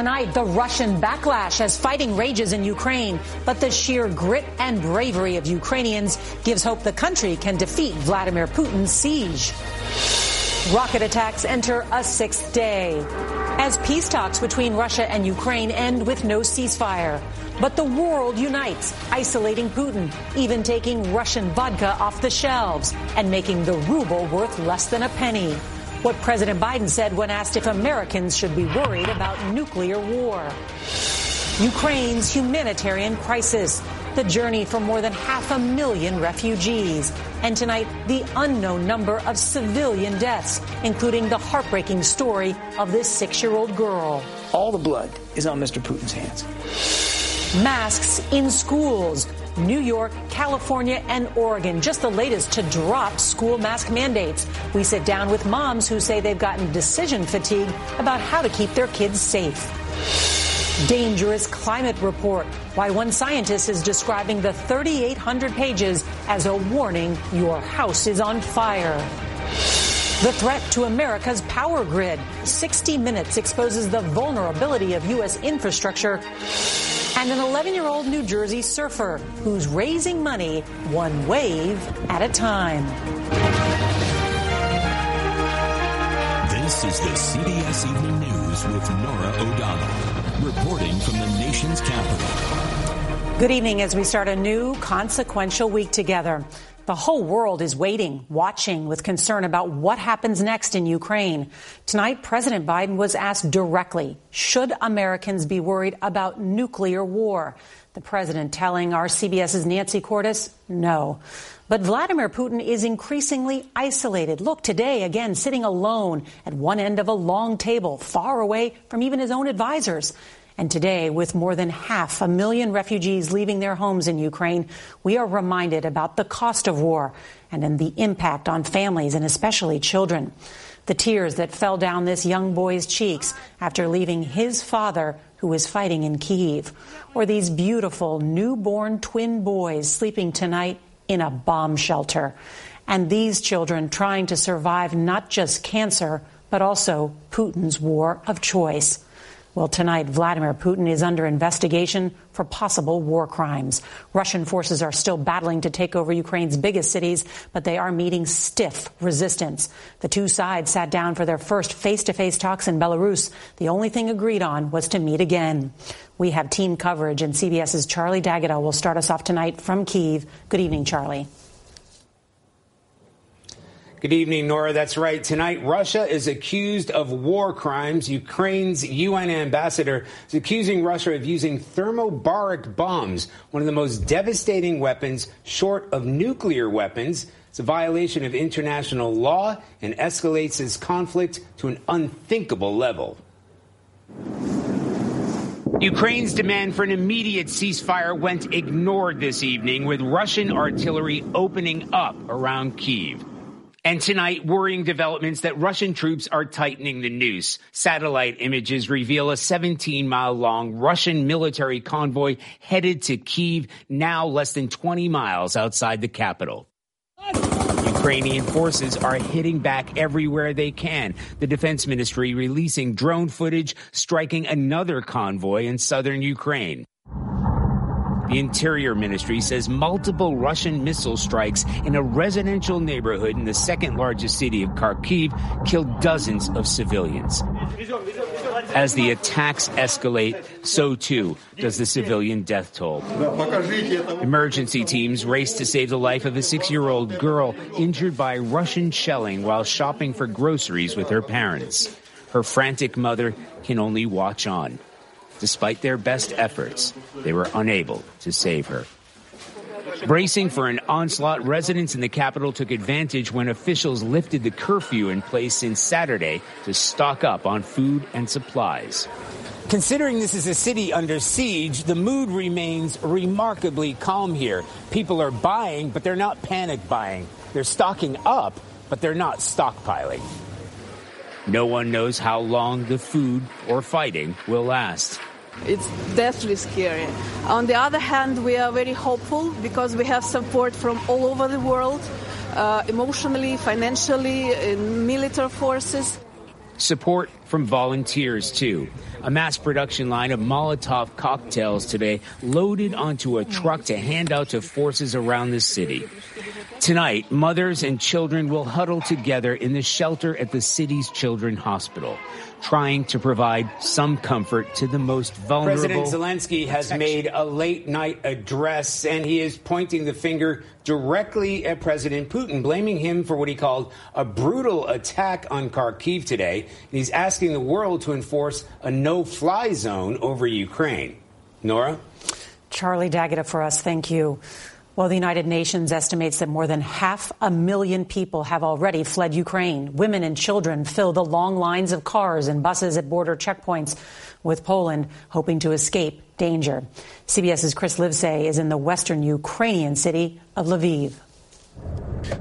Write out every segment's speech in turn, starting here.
Tonight, the Russian backlash as fighting rages in Ukraine. But the sheer grit and bravery of Ukrainians gives hope the country can defeat Vladimir Putin's siege. Rocket attacks enter a sixth day as peace talks between Russia and Ukraine end with no ceasefire. But the world unites, isolating Putin, even taking Russian vodka off the shelves and making the ruble worth less than a penny what President Biden said when asked if Americans should be worried about nuclear war. Ukraine's humanitarian crisis, the journey for more than half a million refugees, and tonight, the unknown number of civilian deaths, including the heartbreaking story of this six year old girl. All the blood is on Mr. Putin's hands. Masks in schools. New York, California, and Oregon, just the latest to drop school mask mandates. We sit down with moms who say they've gotten decision fatigue about how to keep their kids safe. Dangerous climate report. Why one scientist is describing the 3,800 pages as a warning your house is on fire. The threat to America's power grid. 60 Minutes exposes the vulnerability of U.S. infrastructure and an 11 year old New Jersey surfer who's raising money one wave at a time. This is the CBS Evening News with Norah O'Donnell, reporting from the nation's capital. Good evening as we start a new consequential week together. The whole world is waiting, watching with concern about what happens next in Ukraine. Tonight, President Biden was asked directly, should Americans be worried about nuclear war? The president telling our CBS's Nancy Cordes, no. But Vladimir Putin is increasingly isolated. Look, today, again, sitting alone at one end of a long table, far away from even his own advisors. And today, with more than half a million refugees leaving their homes in Ukraine, we are reminded about the cost of war and the impact on families and especially children. The tears that fell down this young boy's cheeks after leaving his father who was fighting in Kiev. Or these beautiful newborn twin boys sleeping tonight in a bomb shelter. And these children trying to survive not just cancer, but also Putin's war of choice. Well, tonight, Vladimir Putin is under investigation for possible war crimes. Russian forces are still battling to take over Ukraine's biggest cities, but they are meeting stiff resistance. The two sides sat down for their first face to face talks in Belarus. The only thing agreed on was to meet again. We have team coverage, and CBS's Charlie D'Agata will start us off tonight from Kiev. Good evening, Charlie. Good evening, Norah. That's right. Tonight, Russia is accused of war crimes. Ukraine's UN ambassador is accusing Russia of using thermobaric bombs, one of the most devastating weapons short of nuclear weapons. It's a violation of international law and escalates this conflict to an unthinkable level. Ukraine's demand for an immediate ceasefire went ignored this evening with Russian artillery opening up around Kiev. And tonight, worrying developments that Russian troops are tightening the noose. Satellite images reveal a 17 mile long Russian military convoy headed to Kiev, now less than 20 miles outside the capital. Ukrainian forces are hitting back everywhere they can. The defense ministry releasing drone footage striking another convoy in southern Ukraine. The Interior Ministry says multiple Russian missile strikes in a residential neighborhood in the second largest city of Kharkiv killed dozens of civilians. As the attacks escalate, so too does the civilian death toll. Emergency teams race to save the life of a six year old girl injured by Russian shelling while shopping for groceries with her parents. Her frantic mother can only watch on. Despite their best efforts, they were unable to save her. Bracing for an onslaught, residents in the capital took advantage when officials lifted the curfew in place since Saturday to stock up on food and supplies. Considering this is a city under siege, the mood remains remarkably calm here. People are buying, but they're not panic buying. They're stocking up, but they're not stockpiling. No one knows how long the food or fighting will last. It's deathly scary. On the other hand, we are very hopeful because we have support from all over the world, uh, emotionally, financially, in military forces. Support from volunteers, too. A mass production line of Molotov cocktails today loaded onto a truck to hand out to forces around the city. Tonight, mothers and children will huddle together in the shelter at the city's children's hospital trying to provide some comfort to the most vulnerable. President Zelensky has made a late night address and he is pointing the finger directly at President Putin, blaming him for what he called a brutal attack on Kharkiv today. And he's asking the world to enforce a no fly zone over Ukraine. Norah? Charlie D'Agata for us. Thank you. Well, the United Nations estimates that more than half a million people have already fled Ukraine. Women and children fill the long lines of cars and buses at border checkpoints with Poland, hoping to escape danger. CBS's Chris Livesay is in the western Ukrainian city of Lviv.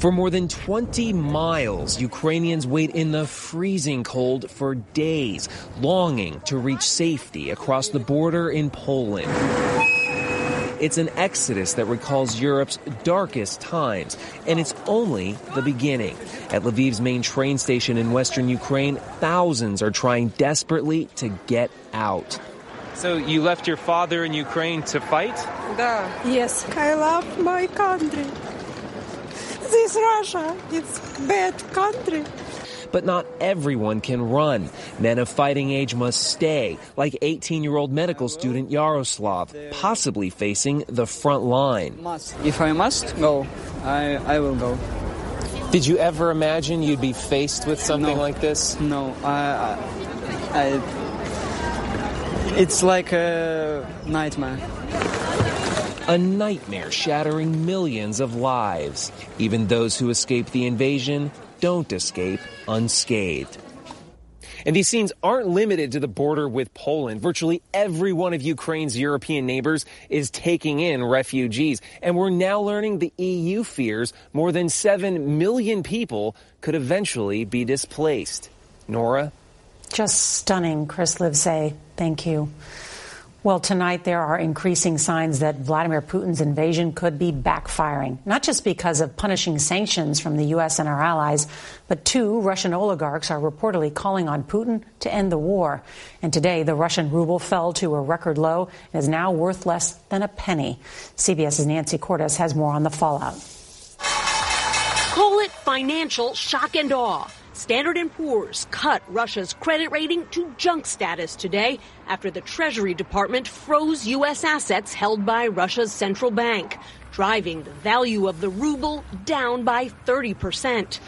For more than 20 miles, Ukrainians wait in the freezing cold for days, longing to reach safety across the border in Poland. It's an exodus that recalls Europe's darkest times, and it's only the beginning. At Lviv's main train station in western Ukraine, thousands are trying desperately to get out. So you left your father in Ukraine to fight? Da. Yes, I love my country. This Russia, it's bad country but not everyone can run. Men of fighting age must stay, like 18 year old medical student Yaroslav, possibly facing the front line. If I must go, I, I will go. Did you ever imagine you'd be faced with something no. like this? No, I, I, I, it's like a nightmare. A nightmare shattering millions of lives. Even those who escape the invasion don't escape unscathed. And these scenes aren't limited to the border with Poland. Virtually every one of Ukraine's European neighbors is taking in refugees. And we're now learning the EU fears more than 7 million people could eventually be displaced. Norah? Just stunning, Chris Livesay. Thank you. Well, tonight there are increasing signs that Vladimir Putin's invasion could be backfiring, not just because of punishing sanctions from the U.S. and our allies, but two Russian oligarchs are reportedly calling on Putin to end the war. And today, the Russian ruble fell to a record low and is now worth less than a penny. CBS's Nancy Cordes has more on the fallout. Call it financial shock and awe. Standard & Poor's cut Russia's credit rating to junk status today after the Treasury Department froze U.S. assets held by Russia's central bank, driving the value of the ruble down by 30%.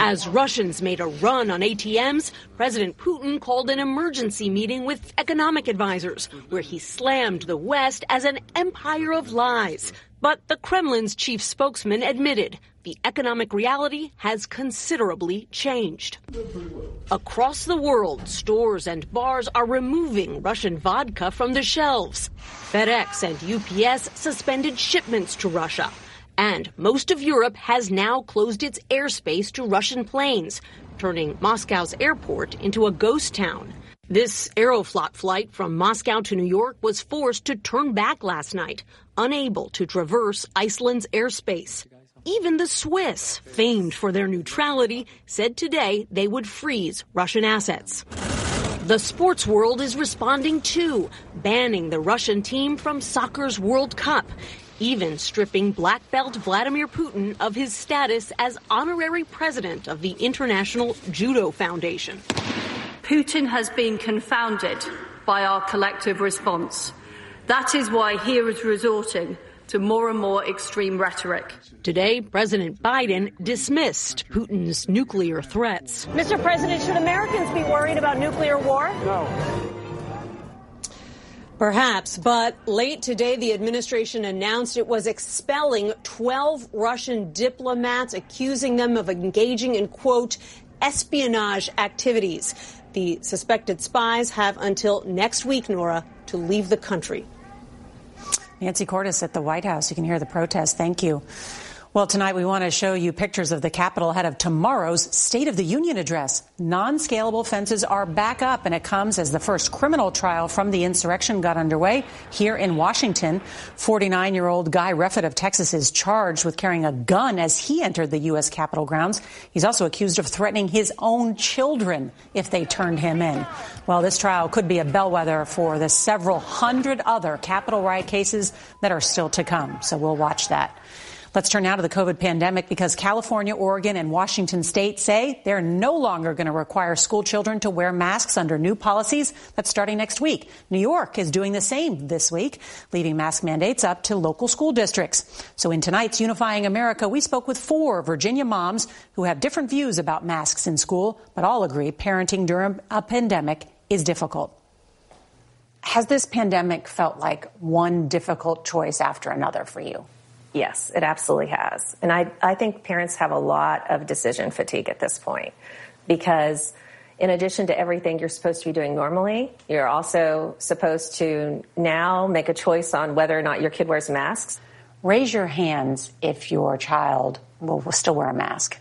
As Russians made a run on ATMs, President Putin called an emergency meeting with economic advisors where he slammed the West as an empire of lies. But the Kremlin's chief spokesman admitted the economic reality has considerably changed. Across the world, stores and bars are removing Russian vodka from the shelves. FedEx and UPS suspended shipments to Russia. And most of Europe has now closed its airspace to Russian planes, turning Moscow's airport into a ghost town. This Aeroflot flight from Moscow to New York was forced to turn back last night, unable to traverse Iceland's airspace. Even the Swiss, famed for their neutrality, said today they would freeze Russian assets. The sports world is responding too, banning the Russian team from soccer's World Cup, even stripping black belt Vladimir Putin of his status as honorary president of the International Judo Foundation. Putin has been confounded by our collective response. That is why he is resorting to more and more extreme rhetoric. Today, President Biden dismissed Putin's nuclear threats. Mr. President, should Americans be worried about nuclear war? No. Perhaps, but late today, the administration announced it was expelling 12 Russian diplomats, accusing them of engaging in, quote, espionage activities. The suspected spies have until next week, Norah, to leave the country. Nancy Cordes at the White House. You can hear the protest. Thank you. Well, tonight we want to show you pictures of the Capitol ahead of tomorrow's State of the Union address. Non-scalable fences are back up, and it comes as the first criminal trial from the insurrection got underway here in Washington. 49-year-old Guy Reffitt of Texas is charged with carrying a gun as he entered the U.S. Capitol grounds. He's also accused of threatening his own children if they turned him in. Well, this trial could be a bellwether for the several hundred other Capitol riot cases that are still to come. So we'll watch that. Let's turn now to the COVID pandemic because California, Oregon, and Washington state say they're no longer going to require school children to wear masks under new policies that's starting next week. New York is doing the same this week, leaving mask mandates up to local school districts. So in tonight's Unifying America, we spoke with four Virginia moms who have different views about masks in school, but all agree parenting during a pandemic is difficult. Has this pandemic felt like one difficult choice after another for you? Yes, it absolutely has. And I, I think parents have a lot of decision fatigue at this point because in addition to everything you're supposed to be doing normally, you're also supposed to now make a choice on whether or not your kid wears masks. Raise your hands if your child will, will still wear a mask.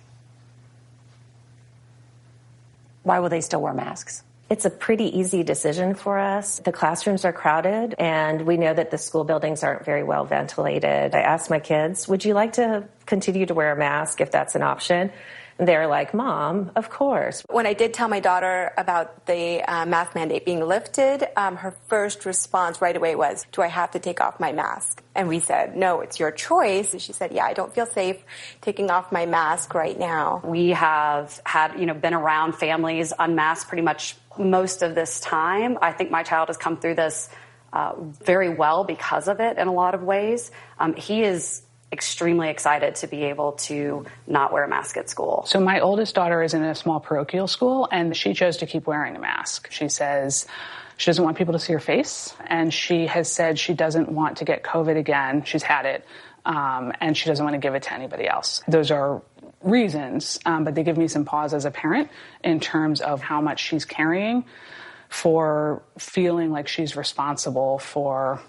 Why will they still wear masks? It's a pretty easy decision for us. The classrooms are crowded and we know that the school buildings aren't very well ventilated. I asked my kids, would you like to continue to wear a mask if that's an option? They're like, Mom, of course. When I did tell my daughter about the uh, mask mandate being lifted, um, her first response right away was, Do I have to take off my mask? And we said, No, it's your choice. And she said, Yeah, I don't feel safe taking off my mask right now. We have had, you know, been around families unmasked pretty much most of this time. I think my child has come through this uh, very well because of it in a lot of ways. Um, he is extremely excited to be able to not wear a mask at school. So my oldest daughter is in a small parochial school and she chose to keep wearing a mask. She says she doesn't want people to see her face and she has said she doesn't want to get COVID again. She's had it. Um, and she doesn't want to give it to anybody else. Those are reasons, um, but they give me some pause as a parent in terms of how much she's carrying for feeling like she's responsible for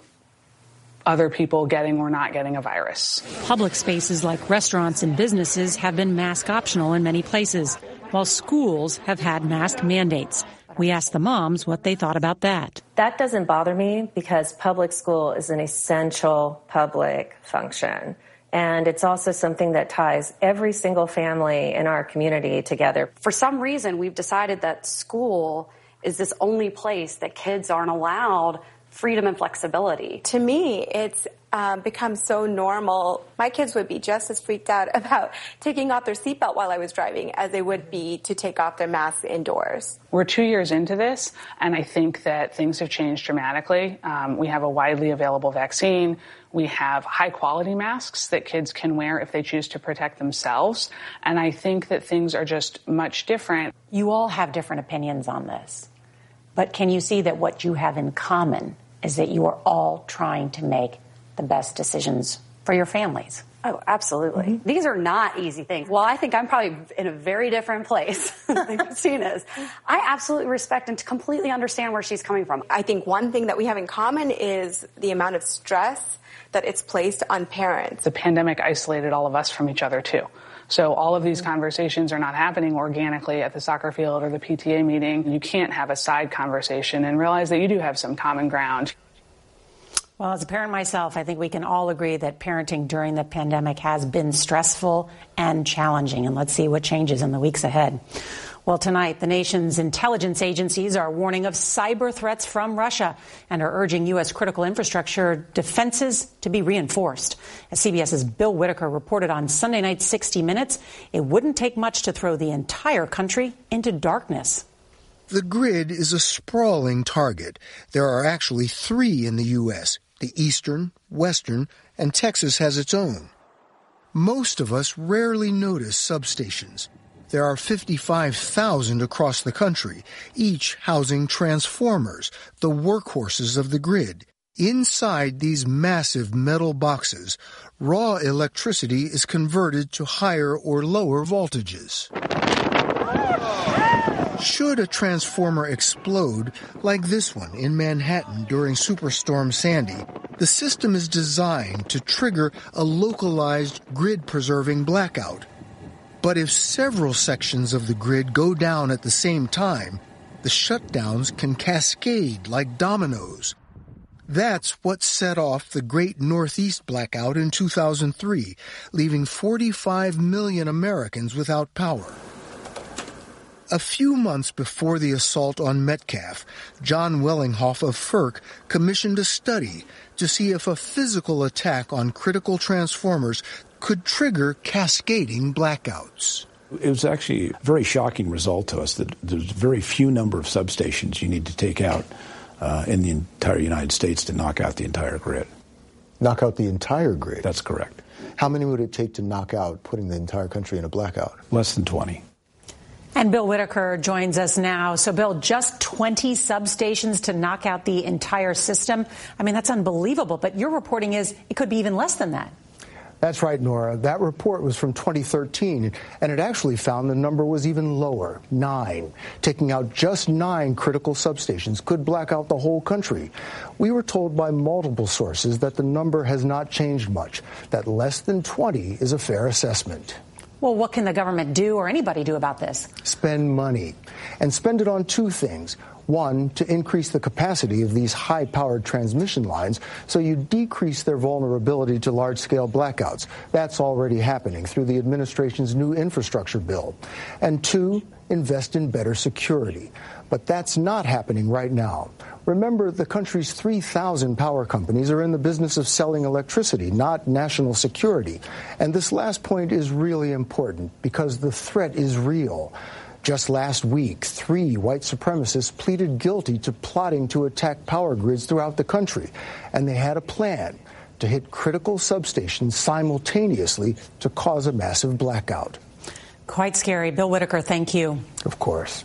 other people getting or not getting a virus. Public spaces like restaurants and businesses have been mask optional in many places, while schools have had mask mandates. We asked the moms what they thought about that. That doesn't bother me because public school is an essential public function. And it's also something that ties every single family in our community together. For some reason, we've decided that school is this only place that kids aren't allowed freedom and flexibility. To me, it's um, become so normal. My kids would be just as freaked out about taking off their seatbelt while I was driving as they would be to take off their masks indoors. We're two years into this, and I think that things have changed dramatically. Um, we have a widely available vaccine. We have high quality masks that kids can wear if they choose to protect themselves. And I think that things are just much different. You all have different opinions on this. But can you see that what you have in common is that you are all trying to make the best decisions for your families. Oh, absolutely. Mm-hmm. These are not easy things. Well, I think I'm probably in a very different place than Christina is. I absolutely respect and completely understand where she's coming from. I think one thing that we have in common is the amount of stress that it's placed on parents. The pandemic isolated all of us from each other too. So all of these conversations are not happening organically at the soccer field or the PTA meeting. You can't have a side conversation and realize that you do have some common ground. Well, as a parent myself, I think we can all agree that parenting during the pandemic has been stressful and challenging. And let's see what changes in the weeks ahead. Well, tonight, the nation's intelligence agencies are warning of cyber threats from Russia and are urging U.S. critical infrastructure defenses to be reinforced. As CBS's Bill Whitaker reported on Sunday night 60 Minutes, it wouldn't take much to throw the entire country into darkness. The grid is a sprawling target. There are actually three in the U.S. the Eastern, Western, and Texas has its own. Most of us rarely notice substations. There are 55,000 across the country, each housing transformers, the workhorses of the grid. Inside these massive metal boxes, raw electricity is converted to higher or lower voltages. Should a transformer explode, like this one in Manhattan during Superstorm Sandy, the system is designed to trigger a localized grid preserving blackout. But if several sections of the grid go down at the same time, the shutdowns can cascade like dominoes. That's what set off the Great Northeast Blackout in 2003, leaving 45 million Americans without power. A few months before the assault on Metcalf, Jon Wellinghoff of FERC commissioned a study to see if a physical attack on critical transformers could trigger cascading blackouts. It was actually a very shocking result to us that there's very few number of substations you need to take out uh, in the entire United States to knock out the entire grid. Knock out the entire grid? That's correct. How many would it take to knock out putting the entire country in a blackout? Less than 20. And Bill Whitaker joins us now. So, Bill, just 20 substations to knock out the entire system. I mean, that's unbelievable. But your reporting is it could be even less than that. That's right, Norah. That report was from 2013, and it actually found the number was even lower nine. Taking out just nine critical substations could black out the whole country. We were told by multiple sources that the number has not changed much, that less than 20 is a fair assessment. Well, what can the government do or anybody do about this? Spend money. And spend it on two things. One, to increase the capacity of these high powered transmission lines so you decrease their vulnerability to large scale blackouts. That's already happening through the administration's new infrastructure bill. And two, invest in better security. But that's not happening right now. Remember, the country's 3,000 power companies are in the business of selling electricity, not national security. And this last point is really important because the threat is real. Just last week, three white supremacists pleaded guilty to plotting to attack power grids throughout the country, and they had a plan to hit critical substations simultaneously to cause a massive blackout. Quite scary. Bill Whitaker, thank you. Of course.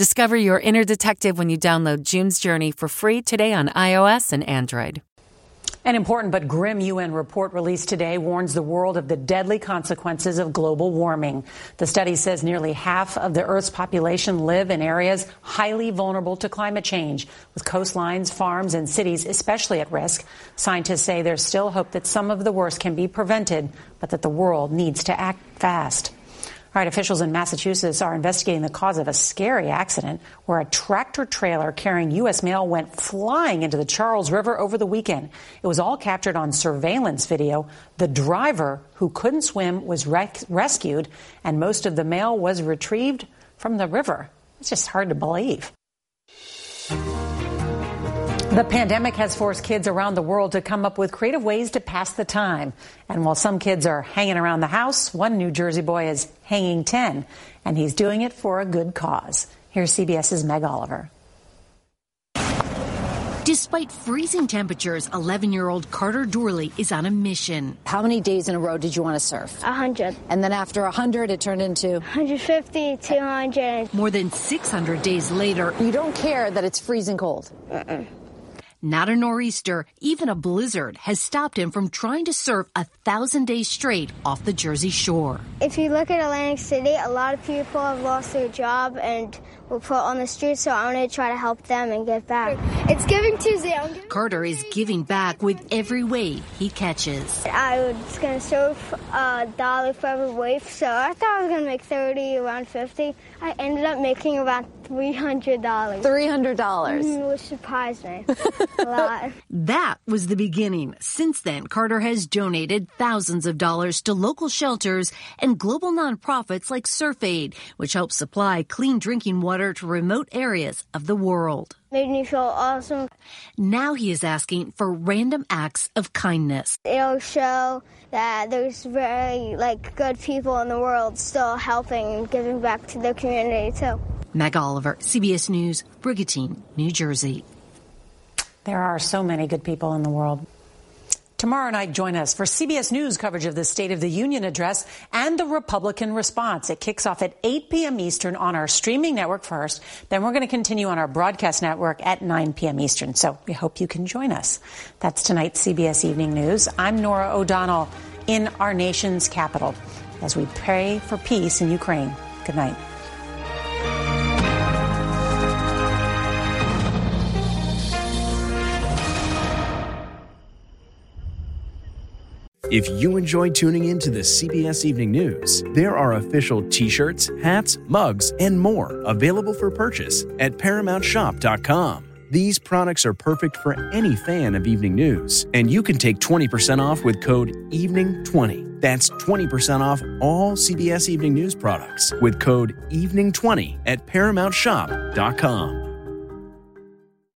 Discover your inner detective when you download June's Journey for free today on iOS and Android. An important but grim UN report released today warns the world of the deadly consequences of global warming. The study says nearly half of the Earth's population live in areas highly vulnerable to climate change, with coastlines, farms, and cities especially at risk. Scientists say there's still hope that some of the worst can be prevented, but that the world needs to act fast. All right, officials in Massachusetts are investigating the cause of a scary accident where a tractor trailer carrying U.S. mail went flying into the Charles River over the weekend. It was all captured on surveillance video. The driver, who couldn't swim, was rec- rescued, and most of the mail was retrieved from the river. It's just hard to believe. The pandemic has forced kids around the world to come up with creative ways to pass the time. And while some kids are hanging around the house, one New Jersey boy is hanging 10, and he's doing it for a good cause. Here's CBS's Meg Oliver. Despite freezing temperatures, 11 year old Carter Doorley is on a mission. How many days in a row did you want to surf? 100. And then after 100, it turned into 150, 200. More than 600 days later, you don't care that it's freezing cold. Uh-uh. Not a nor'easter, even a blizzard has stopped him from trying to surf a thousand days straight off the Jersey shore. If you look at Atlantic City, a lot of people have lost their job and were put on the street, so I'm going to try to help them and give back. It's Giving Tuesday. Giving Carter is giving back with every wave he catches. I was going to serve a dollar for every wave, so I thought I was going to make 30, around 50. I ended up making about $300. $300? Mm, which surprised me a lot. That was the beginning. Since then, Carter has donated thousands of dollars to local shelters and global nonprofits like Surf Aid, which helps supply clean drinking water to remote areas of the world. Made me feel awesome. Now he is asking for random acts of kindness. It'll show that there's very like good people in the world still helping and giving back to their community too. Meg Oliver, CBS News, Brigantine, New Jersey. There are so many good people in the world. Tomorrow night, join us for CBS News coverage of the State of the Union address and the Republican response. It kicks off at 8 p.m. Eastern on our streaming network first. Then we're going to continue on our broadcast network at 9 p.m. Eastern. So we hope you can join us. That's tonight's CBS Evening News. I'm Norah O'Donnell in our nation's capital as we pray for peace in Ukraine. Good night. If you enjoy tuning in to the CBS Evening News, there are official t shirts, hats, mugs, and more available for purchase at ParamountShop.com. These products are perfect for any fan of evening news, and you can take 20% off with code EVENING20. That's 20% off all CBS Evening News products with code EVENING20 at ParamountShop.com.